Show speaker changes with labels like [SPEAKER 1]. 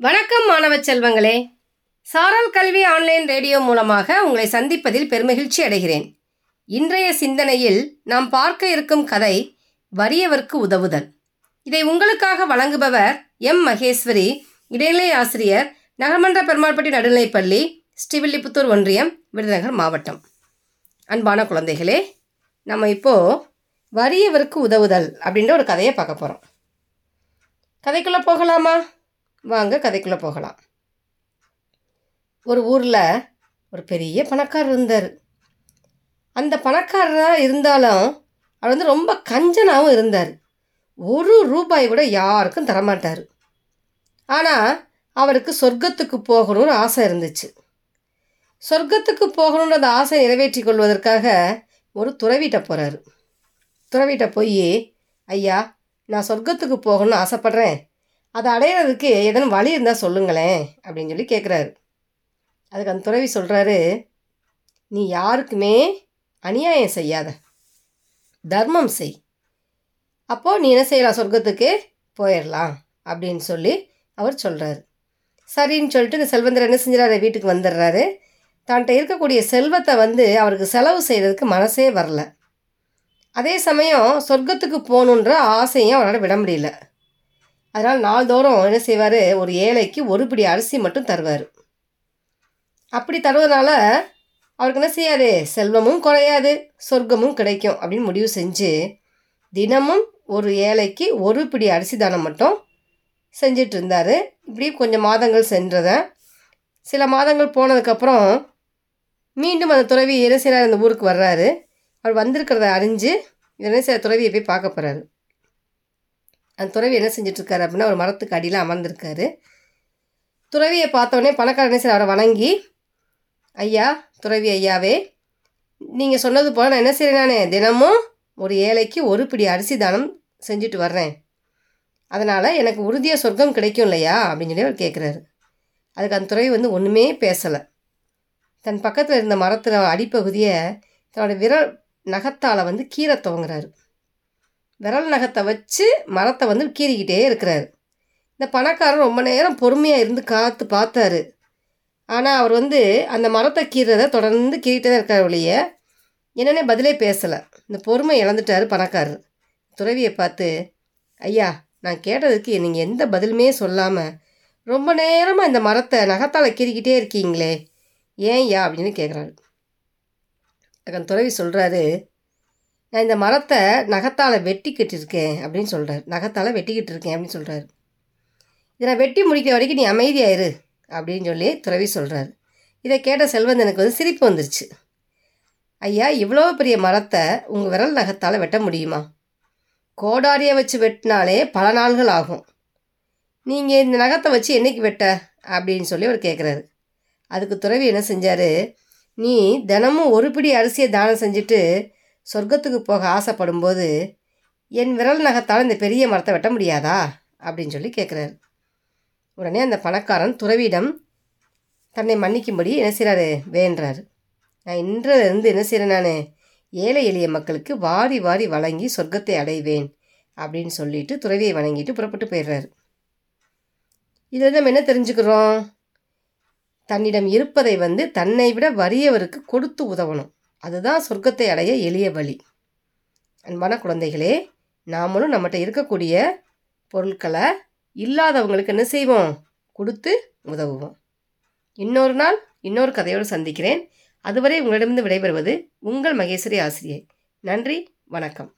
[SPEAKER 1] வணக்கம் மாணவ செல்வங்களே. சாரல் கல்வி ஆன்லைன் ரேடியோ மூலமாக உங்களை சந்திப்பதில் பெருமகிழ்ச்சி அடைகிறேன். இன்றைய சிந்தனையில் நாம் பார்க்க இருக்கும் கதை வறியவர்க்கு உதவுதல். இதை உங்களுக்காக வழங்குபவர் எம். மகேஸ்வரி இடைநிலை ஆசிரியர் நகர்மன்ற பெருமாள்பட்டி நடுநிலைப்பள்ளி ஸ்ரீவில்லிபுத்தூர் ஒன்றியம் விருதுநகர் மாவட்டம். அன்பான குழந்தைகளே நம்ம இப்போது வறியவருக்கு உதவுதல் அப்படின்ற ஒரு கதையை பார்க்க போகிறோம் கதைக்குள்ளே போகலாமா? வாங்க கதைக்குள்ளே போகலாம். ஒரு ஊரில் ஒரு பெரிய பணக்காரர் இருந்தார். அந்த பணக்காரராக இருந்தாலும் அவர் வந்து ரொம்ப கஞ்சனாகவும் இருந்தார். ஒரு ரூபாய் கூட யாருக்கும் தரமாட்டார். ஆனால் அவருக்கு சொர்க்கத்துக்கு போகணும்னு ஆசை இருந்துச்சு. சொர்க்கத்துக்கு போகணுன்ற அந்த ஆசை நிறைவேற்றி கொள்வதற்காக ஒரு துறவிட்ட போகிறாரு துறவிட்ட போய் ஐயா நான் சொர்க்கத்துக்கு போகணும்னு ஆசைப்பட்றேன். அதை அடையிறதுக்கு ஏதேனும் வழி இருந்தால் சொல்லுங்களேன் அப்படின்னு சொல்லி கேட்குறாரு அதுக்கு அந்த துறவி சொல்கிறாரு நீ யாருக்குமே அநியாயம் செய்யாத. தர்மம் செய். அப்போது நீ என்ன செய்யலாம்? சொர்க்கத்துக்கு போயிடலாம் அப்படின்னு சொல்லி அவர் சொல்கிறாரு சரின்னு சொல்லிட்டு இந்த செல்வந்தர் என்ன செஞ்சுறாரு வீட்டுக்கு வந்துடுறாரு. தன்கிட்ட இருக்கக்கூடிய செல்வத்தை வந்து அவருக்கு செலவு செய்கிறதுக்கு மனசே வரல. அதே சமயம் சொர்க்கத்துக்கு போகணுன்ற ஆசையும் அவரால் விட முடியல. அதனால் நாள்தோறும் என்ன செய்வார்? ஒரு ஏழைக்கு ஒரு பிடி அரிசி மட்டும் தருவார். அப்படி தருவதனால அவருக்கு என்ன செய்யாது? செல்வமும் குறையாது சொர்க்கமும் கிடைக்கும் அப்படின்னு முடிவு செஞ்சு தினமும் ஒரு ஏழைக்கு ஒரு பிடி அரிசி தானம் மட்டும் செஞ்சிட்டு இருந்தார். இப்படி கொஞ்சம் மாதங்கள் சென்றதை. சில மாதங்கள் போனதுக்கப்புறம் மீண்டும் அந்த துறவி என்ன செய்கிறார் அந்த ஊருக்கு வர்றாரு. அவர் வந்திருக்கிறத அறிஞ்சு என்ன செய்ய துறவியை போய் பார்க்க போகிறாரு அந்த துறவி என்ன செஞ்சிட்ருக்காரு அப்படின்னா ஒரு மரத்துக்கு அடியில் அமர்ந்திருக்காரு. துறவியை பார்த்தோன்னே பணக்காரனே என்ன செய்ய அவரை வணங்கி ஐயா துறவி ஐயாவே நீங்கள் சொன்னது போல் நான் என்ன செய்கிறேன் நான்? தினமும் ஒரு ஏழைக்கு ஒரு பிடி அரிசி தானம் செஞ்சுட்டு வர்றேன். அதனால் எனக்கு உறுதியாக சொர்க்கம் கிடைக்கும் இல்லையா? அப்படின்னு சொல்லி அவர் கேட்குறாரு அதுக்கு அந்த துறவி வந்து ஒன்றுமே பேசலை. தன் பக்கத்தில் இருந்த மரத்தில் அடிப்பகுதியை தன்னோட விரல் நகத்தால் வந்து கீரை துவங்குறாரு. விரல் நகத்தை வச்சு மரத்தை வந்து கீறிக்கிட்டே இருக்கிறாரு. இந்த பணக்காரர் ரொம்ப நேரம் பொறுமையாக இருந்து காத்து பார்த்தாரு. ஆனால் அவர் வந்து அந்த மரத்தை கீறதை தொடர்ந்து கீறிட்டே தான் இருக்கார் ஒழிய என்னென்ன பதிலே பேசலை. இந்த பொறுமை இழந்துட்டார் பணக்காரர். துறவியை பார்த்து ஐயா நான் கேட்டதுக்கு நீங்கள் எந்த பதிலுமே சொல்லாமல் ரொம்ப நேரமாக இந்த மரத்தை நகத்தால் கீறிக்கிட்டே இருக்கீங்களே ஏன் ஐயா அப்படின்னு கேட்குறாரு அக்கன் துறவி சொல்கிறாரு நான் இந்த மரத்தை நகத்தால் வெட்டிக்கிட்டு இருக்கேன் அப்படின்னு சொல்கிறார் நகத்தால் வெட்டிக்கிட்டு இருக்கேன் அப்படின்னு சொல்கிறாரு இதை நான் வெட்டி முடிக்கிற வரைக்கும் நீ அமைதியாயிரு அப்படின்னு சொல்லி துறவி சொல்கிறாரு இதை கேட்ட செல்வந்தனுக்கு வந்து சிரிப்பு வந்துருச்சு. ஐயா இவ்வளோ பெரிய மரத்தை உங்கள் விரல் நகத்தால் வெட்ட முடியுமா? கோடாரியை வச்சு வெட்டினாலே பல நாள்கள் ஆகும். நீங்கள் இந்த நகத்தை வச்சு என்னைக்கு வெட்ட? அப்படின்னு சொல்லி அவர் கேட்குறாரு அதுக்கு துறவி என்ன செஞ்சார்? நீ தினமும் ஒரு பிடி அரிசியை தானம் செஞ்சுட்டு சொர்க்கத்துக்கு போக ஆசைப்படும்போது என் விரல் நகத்தால் இந்த பெரிய மரத்தை வெட்ட முடியாதா? அப்படின்னு சொல்லி கேட்குறாரு உடனே அந்த பணக்காரன் துறவியிடம் தன்னை மன்னிக்கும்படி என்ன செய்கிறாரு வேண்டுறாரு நான் இன்றிலிருந்து என்ன செய்கிறேன் நான்? ஏழை எளிய மக்களுக்கு வாரி வாரி வழங்கி சொர்க்கத்தை அடைவேன் அப்படின்னு சொல்லிட்டு துறவியை வணங்கிட்டு புறப்பட்டு போயிடுறாரு. இதில் நம்ம என்ன தெரிஞ்சுக்கிறோம்? தன்னிடம் இருப்பதை வந்து தன்னை விட வறியவருக்கு கொடுத்து உதவணும். அதுதான் சொர்க்கத்தை அடைய எளிய வழி. அன்பான குழந்தைகளே நாமளும் நம்மகிட்ட இருக்கக்கூடிய பொருட்களை இல்லாதவங்களுக்கு என்ன செய்வோம்? கொடுத்து உதவுவோம். இன்னொரு நாள் இன்னொரு கதையோடு சந்திக்கிறேன். அதுவரை உங்களிடமிருந்து விடைபெறுவது உங்கள் மகேஸ்வரி ஆசிரியை. நன்றி வணக்கம்.